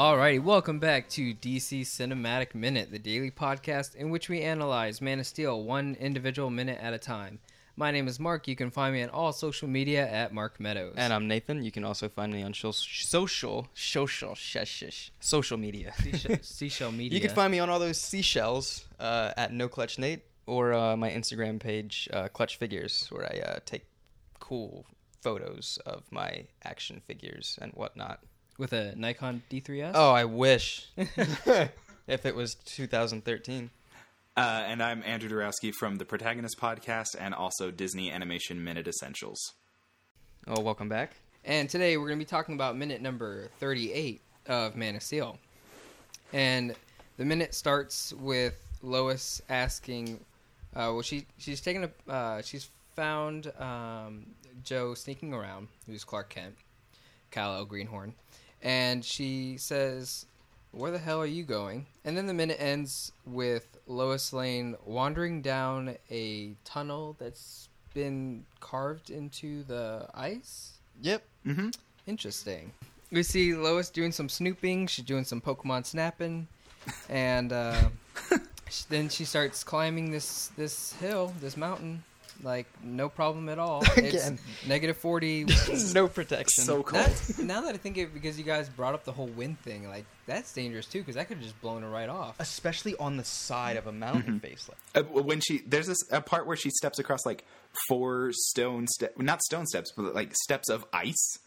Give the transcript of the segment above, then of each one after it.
Alrighty, welcome back to DC Cinematic Minute, the daily podcast in which we analyze Man of Steel one individual minute at a time. My name is Mark. You can find me on all social media at Mark Meadows. And I'm Nathan. You can also find me on social, social, shush, shush, social media. Seashell, Seashell Media. You can find me on all those seashells uh, at No Clutch Nate or uh, my Instagram page, uh, Clutch Figures, where I uh, take cool photos of my action figures and whatnot. With a Nikon D3S. Oh, I wish. if it was 2013. Uh, and I'm Andrew Dorowski from the Protagonist Podcast and also Disney Animation Minute Essentials. Oh, welcome back. And today we're going to be talking about minute number 38 of Man of Steel. And the minute starts with Lois asking, uh, well, she she's taken a uh, she's found um, Joe sneaking around, who's Clark Kent, Kal-El Greenhorn, and she says, "Where the hell are you going?" And then the minute ends with Lois Lane wandering down a tunnel that's been carved into the ice. Yep. Mm-hmm. Interesting. We see Lois doing some snooping. She's doing some Pokemon snapping, and uh, then she starts climbing this this hill, this mountain, like no problem at all. It's Again. negative forty. no protection. So cold. That's, now that I think of it, because you guys brought up the whole wind thing, like that's dangerous too, because that could have just blown her right off. Especially on the side of a mountain face. Like, Uh, when she there's this a part where she steps across like four stone step not stone steps but like steps of ice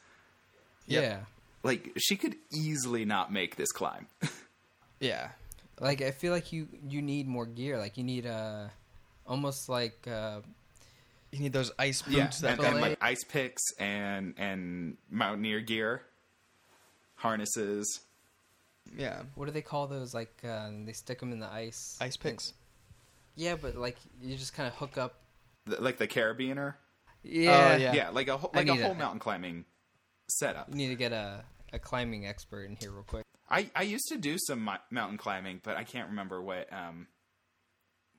Yep. Yeah, like she could easily not make this climb yeah. like I feel like you you need more gear. Like you need uh, almost like uh, You need those ice boots yeah that and, go and like ice picks and and mountaineer gear harnesses Yeah. what do they call those? Like uh, they stick them in the ice. Ice picks. Yeah, but like you just kind of hook up. th- like the carabiner Yeah, yeah. yeah, like a whole like a whole a- mountain climbing setup You need to get a a climbing expert in here real quick. I, I used to do some mountain climbing, but I can't remember what um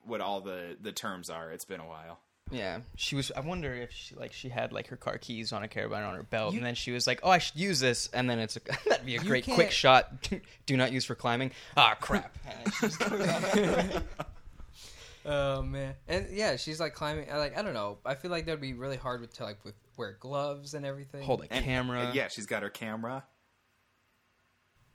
what all the the terms are. It's been a while. Yeah, she was. I wonder if she like she had like her car keys on a carabiner on her belt, You- and then she was like, "Oh, I should use this," and then it's a, that'd be a great can't- quick shot. Do not use for climbing. Ah, crap. And she just goes off. Oh man, and yeah, she's like climbing. I Like I don't know. I feel like that'd be really hard with to like with wear gloves and everything. Hold a And- camera. and yeah, she's got her camera.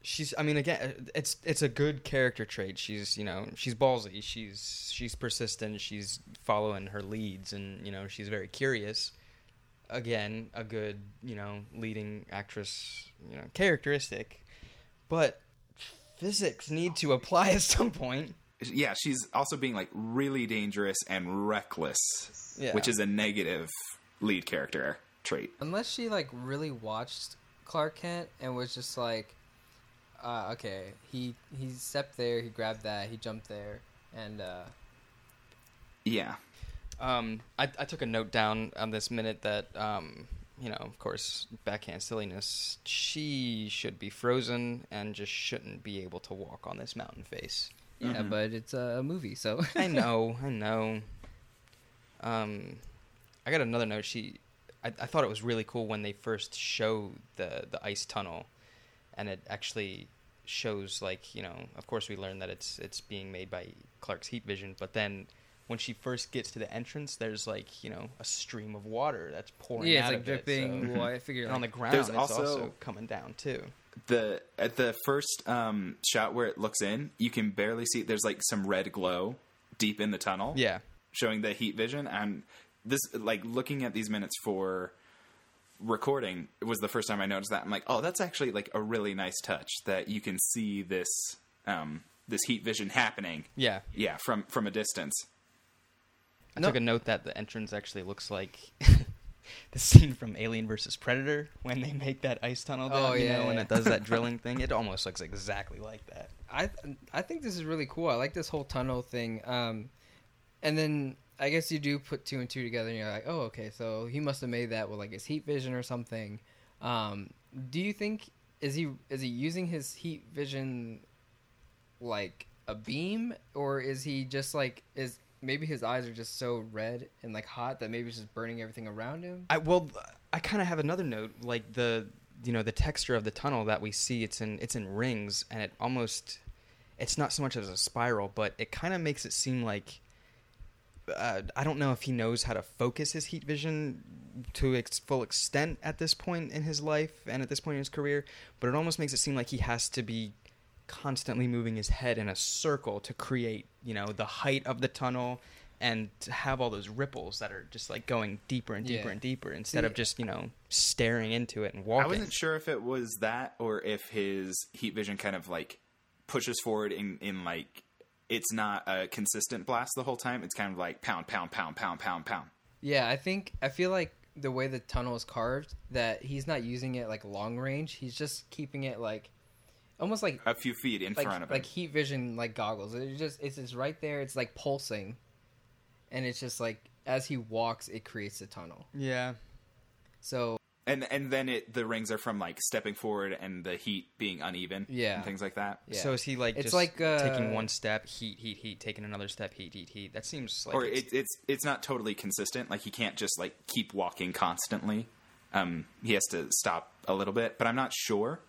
She's. I mean, again, it's it's a good character trait. She's you know she's ballsy. She's she's persistent. She's following her leads, and you know she's very curious. Again, a good you know leading actress you know characteristic, but physics need to apply at some point. Yeah, she's also being like really dangerous and reckless, Yeah. which is a negative lead character trait. Unless she like really watched Clark Kent and was just like, uh, okay, he he stepped there, he grabbed that, he jumped there, and uh, Yeah, Um, I, I took a note down on this minute that, um, you know, of course, backhand silliness. She should be frozen and just shouldn't be able to walk on this mountain face. yeah, but it's a movie, so I know, I know. Um, I got another note. She, I, I thought it was really cool when they first show the the ice tunnel, and it actually shows like you know. Of course, we learned that it's it's being made by Clark's heat vision, but then. When she first gets to the entrance, there's like you know a stream of water that's pouring yeah, it's out like of it, dripping. so- Well, I figure and on the ground, There's it's also- also coming down too. the at the first um, shot where it looks in, you can barely see. There's like some red glow deep in the tunnel. Yeah, showing the heat vision and this like looking at these minutes for recording it was the first time i noticed that i'm like oh that's actually like a really nice touch that you can see this um this heat vision happening yeah. yeah from from a distance I No. took a note that the entrance actually looks like the scene from Alien versus Predator when they make that ice tunnel down, Oh, you yeah, know, when yeah. it does that drilling thing. It almost looks exactly like that. I I think this is really cool. I like this whole tunnel thing. Um, and then I guess you do put two and two together, and you're like, oh, okay, so he must have made that with like his heat vision or something. Um, do you think is he is he using his heat vision like a beam, or is he just like is maybe his eyes are just so red and like hot that maybe it's just burning everything around him? I well, I kind of have another note. Like the you know the texture of the tunnel that we see it's in it's in rings and it almost it's not so much as a spiral but it kind of makes it seem like uh, I don't know if he knows how to focus his heat vision to its full extent at this point in his life and at this point in his career, but it almost makes it seem like he has to be constantly moving his head in a circle to create, you know, the height of the tunnel and to have all those ripples that are just like going deeper and deeper Yeah. and deeper instead See- of just, you know, staring into it and walking. I wasn't sure if it was that or if his heat vision kind of like pushes forward in in like it's not a consistent blast the whole time. It's kind of like pound, pound, pound, pound, pound, pound. Yeah, I think I feel like the way the tunnel is carved, that he's not using it like long range. He's just keeping it like almost like A few feet in like front of him. like heat vision like goggles. It's just it's just right there. It's like pulsing, and it's just like as he walks, it creates a tunnel. Yeah. So and and then it the rings are from like stepping forward and the heat being uneven. Yeah. and things like that. Yeah. So is he like It's just like, uh, taking one step, heat, heat, heat, taking another step, heat, heat, heat? That seems like or it's- it, it's it's not totally consistent. Like he can't just like keep walking constantly. Um, he has to stop a little bit, but I'm not sure.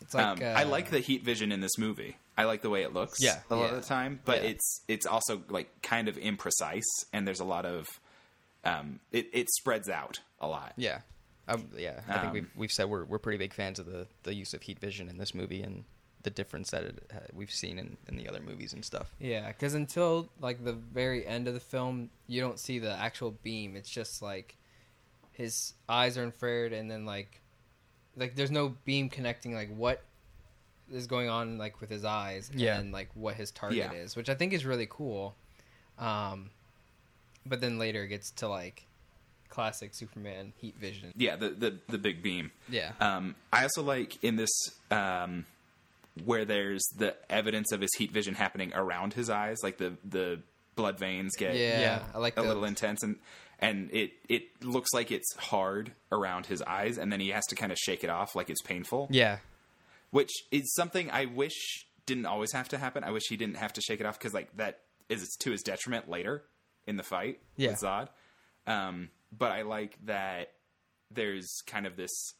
it's like um, uh, I like the heat vision in this movie. I like the way it looks. Yeah. a lot Yeah. of the time, but Yeah. it's it's also like kind of imprecise, and there's a lot of um, it it spreads out a lot. Yeah, um, yeah. I think Um, we've we've said we're we're pretty big fans of the the use of heat vision in this movie and the difference that it, uh, we've seen in, in the other movies and stuff. Yeah, because until like the very end of the film, you don't see the actual beam. It's just like his eyes are infrared, and then like like there's no beam connecting like what is going on like with his eyes Yeah. and like what his target Yeah. is, which I think is really cool. Um, but then later it gets to like classic Superman heat vision. Yeah, the the, the big beam. Yeah, Um, I also like in this um, where there's the evidence of his heat vision happening around his eyes, like the the blood veins get Yeah, Yeah. I like a the, little intense, and and it it looks like it's hard around his eyes, and then he has to kind of shake it off like it's painful, yeah, which is something I wish didn't always have to happen. I wish he didn't have to shake it off because like that is to his detriment later in the fight Yeah. with Zod. Um, but I like that there's kind of this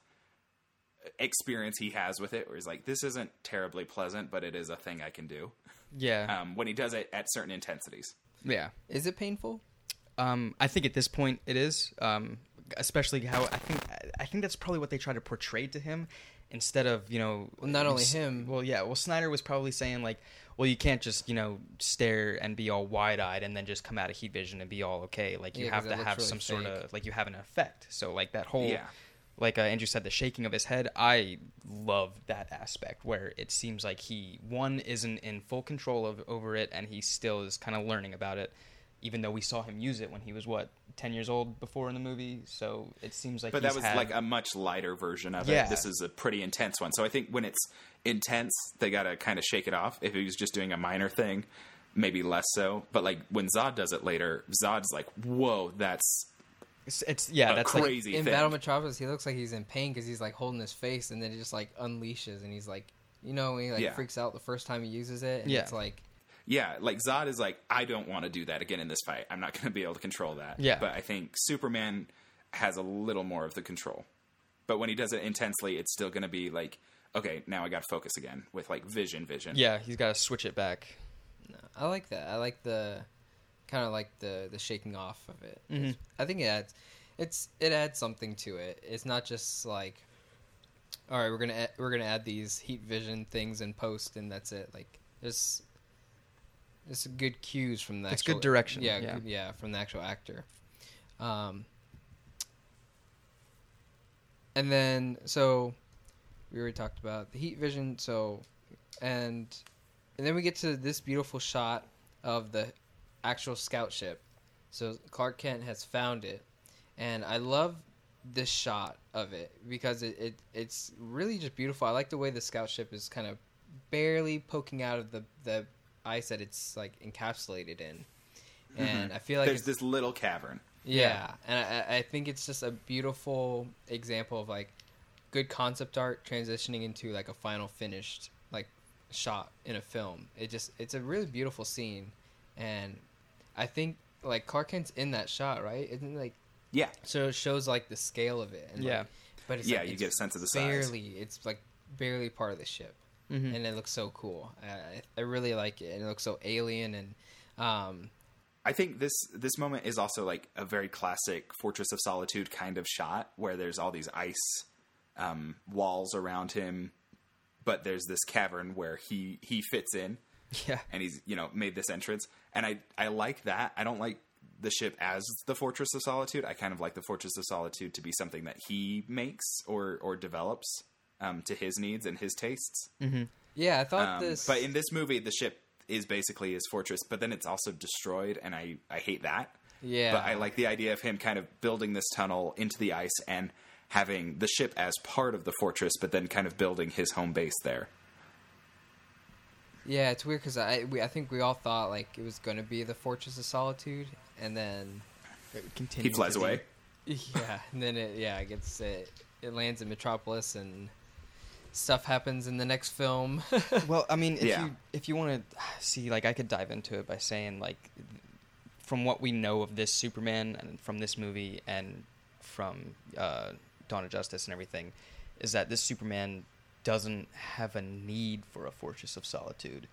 experience he has with it where he's like, this isn't terribly pleasant, but it is a thing I can do. yeah, Um, when he does it at certain intensities. yeah. Is it painful? Um, I think at this point it is, um, especially how I think I think that's probably what they try to portray to him instead of you know Well, not only him. Well, yeah. Well, Snyder was probably saying like, well, you can't just you know stare and be all wide eyed and then just come out of heat vision and be all okay. Like you Yeah, have to have really some sort of like you have an effect. So like that whole Yeah. like uh, Andrew said, the shaking of his head. I love that aspect where it seems like he one isn't in full control of over it, and he still is kind of learning about it. Even though we saw him use it when he was what ten years old before in the movie, so it seems like. But he's that was had- like a much lighter version of Yeah. it. This is a pretty intense one. So I think when it's intense, they got to kind of shake it off. If he was just doing a minor thing, maybe less so. But like when Zod does it later, Zod's like, "Whoa, that's it's, it's yeah, a that's like crazy in thing." Battle Metropolis, he looks like he's in pain because he's like holding his face, and then it just like unleashes, and he's like, you know, when he like Yeah. freaks out the first time he uses it, and Yeah. it's like, yeah, like Zod is like, "I don't want to do that again in this fight. I'm not going to be able to control that." Yeah. But I think Superman has a little more of the control. But when he does it intensely, it's still going to be like, "Okay, now I got to focus again with like vision, vision." yeah, he's got to switch it back. no, I like that. I like the kind of like the the shaking off of it. Mhm. I think it adds, it's it adds something to it. It's not just like, all right, we're gonna add, we're gonna add these heat vision things in post, and that's it. Like, there's it's good cues from the It's actual, good direction, Yeah, yeah. good- yeah, from the actual actor. Um, and then so we already talked about the heat vision. So and and then we get to this beautiful shot of the actual scout ship. So Clark Kent has found it, and I love this shot of it because it, it it's really just beautiful. I like the way the scout ship is kind of barely poking out of the the ice that it's like encapsulated in, mm-hmm. and I feel like There's this little cavern. yeah, and I, I think it's just a beautiful example of like good concept art transitioning into like a final finished like shot in a film. It just it's a really beautiful scene, and I think like Clark Kent's in that shot, right? Isn't like Yeah. so it shows like the scale of it. And, Yeah. like, but it's Yeah, like, you it's get a sense of the size. barely. It's like barely part of the ship, Mhm. and it looks so cool. I, I really like it, and it looks so alien and. Um, I think this this moment is also like a very classic Fortress of Solitude kind of shot where there's all these ice um, walls around him, but there's this cavern where he he fits in, Yeah. and he's you know made this entrance, and I I like that. I don't like the ship as the Fortress of Solitude. I kind of like the Fortress of Solitude to be something that he makes or or develops um, to his needs and his tastes. yeah, I thought Um, this. But in this movie, the ship is basically his fortress, but then it's also destroyed, and I I hate that. Yeah. But I like the idea of him kind of building this tunnel into the ice and having the ship as part of the fortress, but then kind of building his home base there. Yeah, it's weird because I we, I think we all thought like it was gonna be the Fortress of Solitude, and then it continues. He flies away. yeah, and then it yeah it gets it it lands in Metropolis and stuff happens in the next film. Well, I mean, if Yeah. you if you want to see, like, I could dive into it by saying, like, from what we know of this Superman and from this movie and from uh, Dawn of Justice and everything, is that this Superman doesn't have a need for a Fortress of Solitude.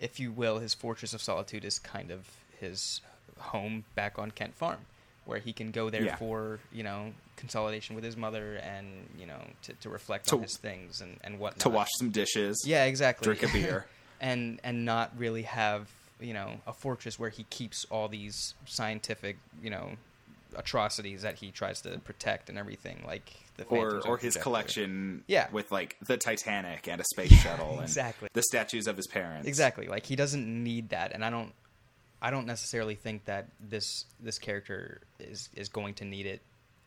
If you will, his Fortress of Solitude is kind of his home back on Kent Farm, where he can go there Yeah. for you know consolidation with his mother and you know to, to reflect To- on his things and and whatnot. To wash some dishes. Yeah, exactly. Drink a beer. and and not really have you know a fortress where he keeps all these scientific you know atrocities that he tries to protect and everything like the Or, or his collection Yeah. with like the Titanic and a space shuttle and exactly. the statues of his parents. Exactly. Like he doesn't need that, and I don't. I don't necessarily think that this this character is is going to need it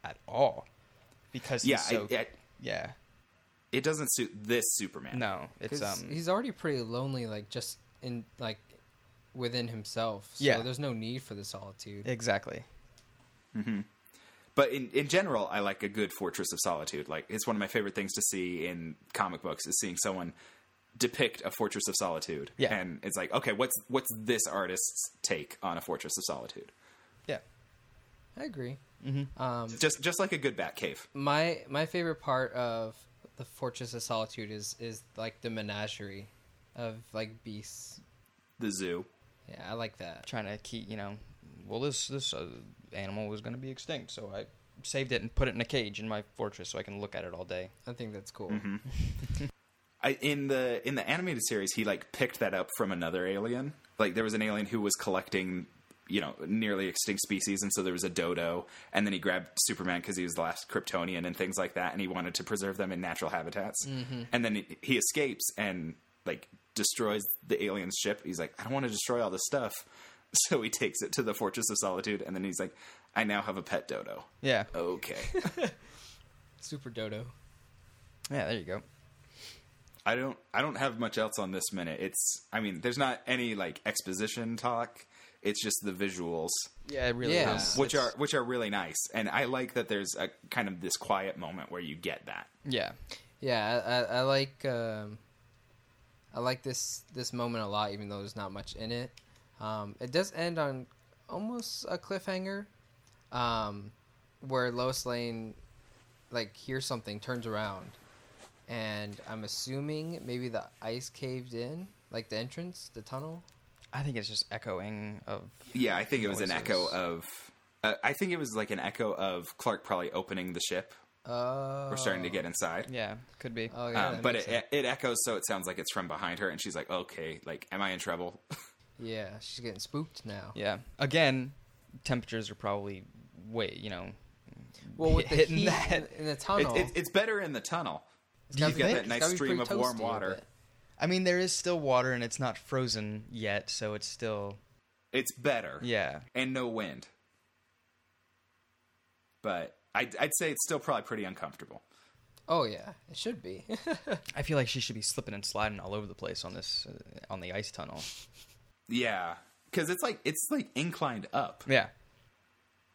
at all, because he's Yeah, so I, I, yeah. it doesn't suit this Superman. No, it's um. he's already pretty lonely, like just in like within himself. So Yeah. there's no need for the solitude. exactly. Mm-hmm. But in, in general, I like a good Fortress of Solitude. Like it's one of my favorite things to see in comic books is seeing someone depict a Fortress of Solitude. Yeah. And it's like, okay, what's what's this artist's take on a Fortress of Solitude? Yeah. I agree. Um, Just just like a good Batcave. my my favorite part of the Fortress of Solitude is is like the menagerie of like beasts. The zoo. Yeah, I like that. trying to keep you know well this this uh, animal was going to be extinct so i saved it and put it in a cage in my fortress so i can look at it all day I think that's cool. Mm-hmm. I, in the in the animated series, he like picked that up from another alien. Like there was an alien who was collecting, you know, nearly extinct species, and so there was a dodo, and then he grabbed Superman because he was the last Kryptonian and things like that, and he wanted to preserve them in natural habitats. Mm-hmm. And then he, he escapes and like destroys the alien's ship. He's like, I don't want to destroy all this stuff, so he takes it to the Fortress of Solitude, and then he's like, I now have a pet dodo. yeah Okay. Super Dodo. yeah there you go I don't I don't have much else on this minute. It's I mean, there's not any like exposition talk. It's just the visuals, yeah it really Yeah. is which It's- are which are really nice. And I like that there's a kind of this quiet moment where you get that. yeah Yeah, I, I, I like um, I like this this moment a lot, even though there's not much in it. Um, it does end on almost a cliffhanger, um, where Lois Lane like hears something, turns around, and I'm assuming maybe the ice caved in, like the entrance, the tunnel. I think it's just echoing of Yeah, I think it was an echo of. Uh, I think it was like an echo of Clark probably opening the ship Oh, or starting to get inside. yeah could be Oh yeah, um, but makes it, it echoes, so it sounds like it's from behind her, and she's like, "Okay, like, am I in trouble?" yeah, she's getting spooked now. yeah again temperatures are probably way you know Well, with the hitting heat that in, in the It's tunnel, it's it's better in the tunnel. it's gotta you get that nice stream of warm toasty a water. Bit. i mean there is still water and it's not frozen yet so it's still It's better. yeah and no wind. But I'd, I'd say it's still probably pretty uncomfortable. Oh yeah, it should be. i feel like she should be slipping and sliding all over the place on this uh, on the ice tunnel Yeah, because it's like it's like inclined up, yeah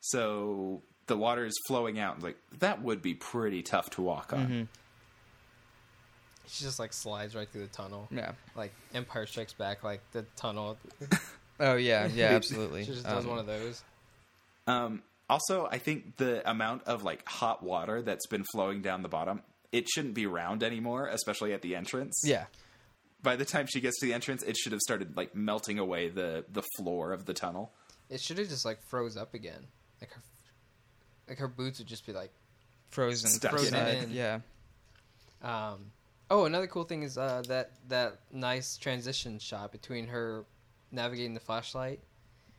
so the water is flowing out. Like that would be pretty tough to walk on. She just like slides right through the tunnel. yeah Like Empire Strikes Back, like the tunnel. oh yeah yeah absolutely She just does Um, one of those. Um, Also, I think the amount of like hot water that's been flowing down the bottom, it shouldn't be round anymore, especially at the entrance. Yeah. By the time she gets to the entrance, it should have started like melting away the the floor of the tunnel. It should have just like froze up again. Like her, like her boots would just be like. Frozen. Stuck Frozen inside. in. Yeah. Um, oh, another cool thing is uh, that that nice transition shot between her navigating the flashlight,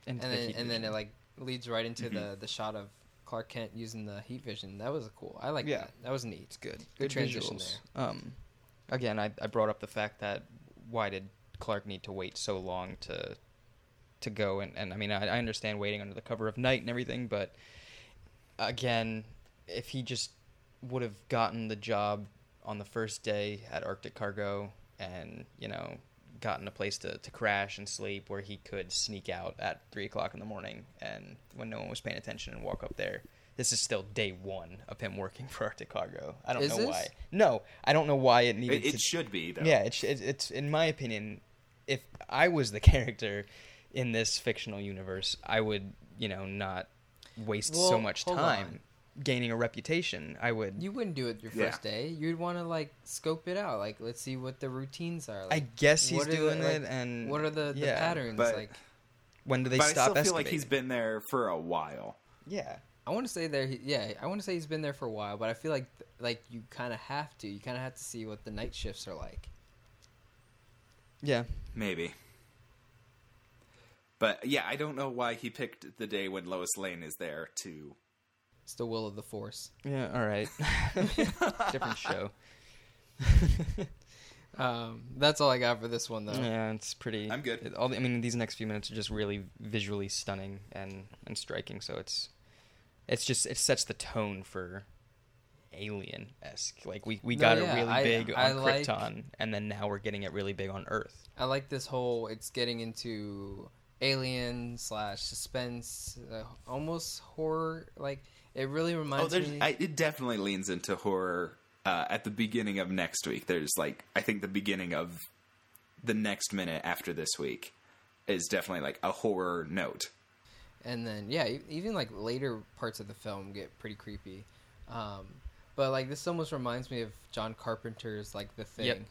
Into and the then and then it like leads right into Mm-hmm. the the shot of Clark Kent using the heat vision. That was cool. I like Yeah. that. That was neat. It's good. Good transition visuals. Um, again, I, I brought up the fact that why did Clark need to wait so long to to go? And, and I mean, I, I understand waiting under the cover of night and everything, but again, if he just would have gotten the job on the first day at Arctic Cargo and, you know, gotten a place to, to crash and sleep where he could sneak out at 3 o'clock in the morning and when no one was paying attention and walk up there. This is still day one of him working for Arctic Cargo. I don't Is know this? why. No, I don't know why it needed It, to. should be though. Yeah, it's, it's it's in my opinion, if I was the character in this fictional universe, I would you know not waste so much hold time gaining a reputation. I would. You wouldn't do it your Yeah. first day. You'd want to like scope it out. Like, let's see what the routines are. Like, I guess he's what are the- doing like, it, and what are the, the yeah, patterns? but- like, When do they but I stop still feel like he's been there for a while. Yeah, I want to say there. He, yeah, I want to say he's been there for a while, but I feel like like you kind of have to. You kind of have to see what the night shifts are like. yeah. Maybe. But yeah, I don't know why he picked the day when Lois Lane is there to. It's the will of the force. Yeah, all right. Different show. Um, that's all I got for this one, though. Yeah, it's pretty. I'm good. it- all the, I mean, these next few minutes are just really visually stunning and and striking. So it's it's just it sets the tone for alien esque. Like we we No, got yeah, it really I- big I on like- Krypton, and then now we're getting it really big on Earth. I like this whole. It's getting into alien slash suspense, uh, almost horror. Like it really Oh, reminds there's, me. I, it definitely leans into horror uh, at the beginning of next week. There's like, I think the beginning of the next minute after this week is definitely like a horror note. and then yeah, e- even like later parts of the film get pretty creepy. Um, but like this almost reminds me of John Carpenter's like The Thing. Yep.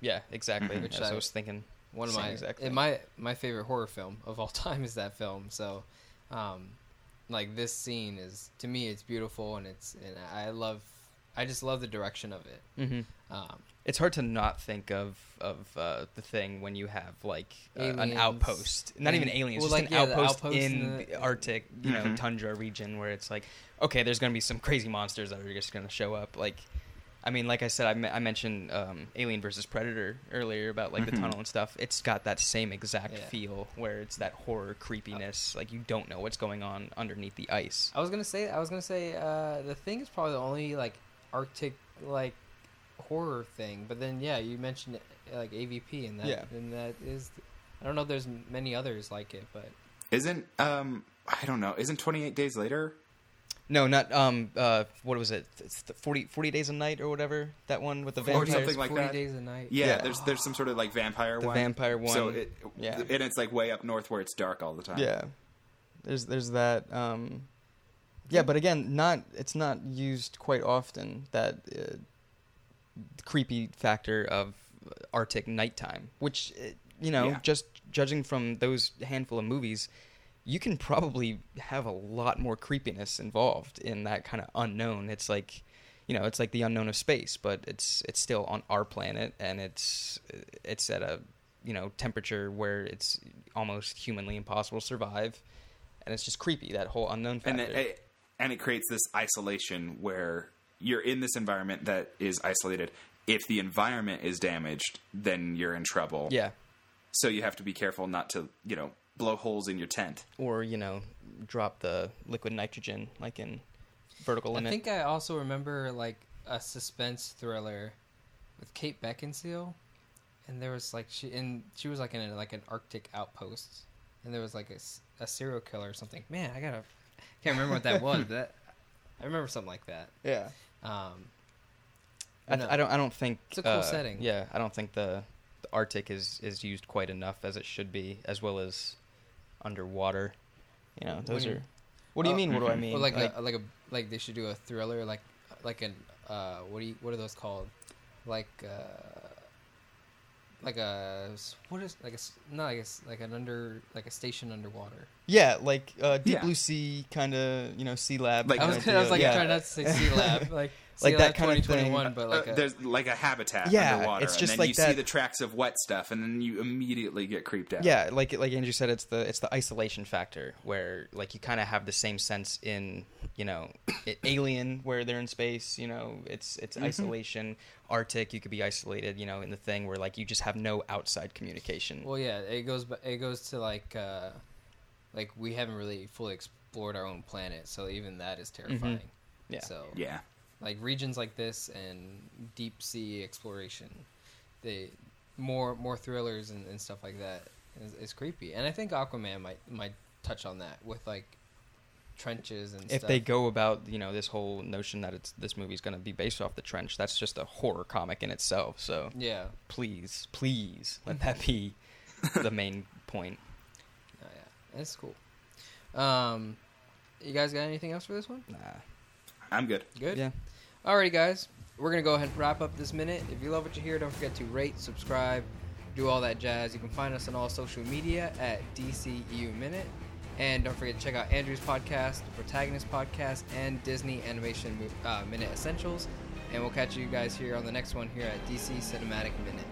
Yeah, exactly. Mhm. Which That's I- I was thinking. one of my exact and my my favorite horror film of all time is that film. So, um, like this scene is to me it's beautiful and it's and I love I just love the direction of it. hmm Um, It's hard to not think of of uh, the thing when you have like uh, an outpost, not even aliens, well, just like, an yeah, outpost, outpost in in the, the- Arctic, you know, Mhm. tundra region where it's like, okay, there's gonna be some crazy monsters that are just gonna show up. Like, I mean, like I said, I, me- I mentioned um, Alien versus Predator earlier about like the Mhm. tunnel and stuff. It's got that same exact Yeah. feel where it's that horror creepiness, like you don't know what's going on underneath the ice. I was gonna say I was gonna say uh, the thing is probably the only like Arctic like horror thing. But then yeah, you mentioned uh, like AVP and that Yeah. and that is I don't know if there's many others like it, but Isn't, um, I don't know, isn't 28 Days Later? No, not um. Uh, what was it? It's the 40, 40 days a night or whatever. That one with the vampire. Or something like forty that. days a night. Yeah, Yeah. there's there's some sort of like vampire The one. vampire one. So it, Yeah. and it's like way up north where it's dark all the time. Yeah, there's there's that. Um, yeah, but again, not it's not used quite often. That uh, creepy factor of Arctic nighttime, which uh, you know, Yeah. just judging from those handful of movies, you can probably have a lot more creepiness involved in that kind of unknown. It's like. You know, it's like the unknown of space, but it's it's still on our planet, and it's it's at a you know temperature where it's almost humanly impossible to survive, and it's just creepy that whole unknown and factor. it, it and it creates this isolation where you're in this environment that is isolated. If the environment is damaged, then you're in trouble. yeah, So you have to be careful not to, you know, blow holes in your tent. or you know, drop the liquid nitrogen like in Vertical Limit. I think I also remember like a suspense thriller with Kate Beckinsale, and there was like she and she was like in a, like an Arctic outpost, and there was like a, a serial killer or something. Man, I gotta can't remember what that was. That I remember something like that. yeah, Um, I, no. I don't. I don't think It's a cool uh, setting. Yeah, I don't think the, the Arctic is is used quite enough as it should be, as well as underwater. You know, those are What do you Oh, mean? What do I mean? Or like, a like a like they should do a thriller like like an uh what do you what are those called? Like uh like a what is like a s- no I guess like an under like a station underwater. Yeah, like uh, deep Yeah. blue sea kind of, you know, sea lab. Like- I kinda was I was like yeah. trying not to say Sea Lab like Like Sea that kind of thing. but like Uh, a, there's like a habitat Yeah, underwater, it's just and then like you see the tracks of wet stuff, and then you immediately get creeped out. Yeah, like like Andrew said, it's the it's the isolation factor where like you kind of have the same sense in you know i- Alien where they're in space. You know, it's it's Mm-hmm. isolation. Arctic, you could be isolated. You know, in the thing where like you just have no outside communication. well yeah it goes ba- it goes to like uh like we haven't really fully explored our own planet, so even that is terrifying. Mm-hmm. Yeah. So yeah. like regions like this and deep sea exploration they more more thrillers and, and stuff like that is, is creepy and i think aquaman might might touch on that with like trenches and if stuff. they go about you know this whole notion that it's this movie's going to be based off the trench, that's just a horror comic in itself. So yeah please, please let that be the main point. Yeah that's cool um you guys got anything else for this one Nah. I'm good. good Yeah. Alrighty, guys. We're going to go ahead and wrap up this minute. If you love what you hear, don't forget to rate, subscribe, do all that jazz. You can find us on all social media at DCEU Minute. And don't forget to check out Andrew's podcast, the Protagonist Podcast, and Disney Animation uh, Minute Essentials. And we'll catch you guys here on the next one here at DC Cinematic Minute.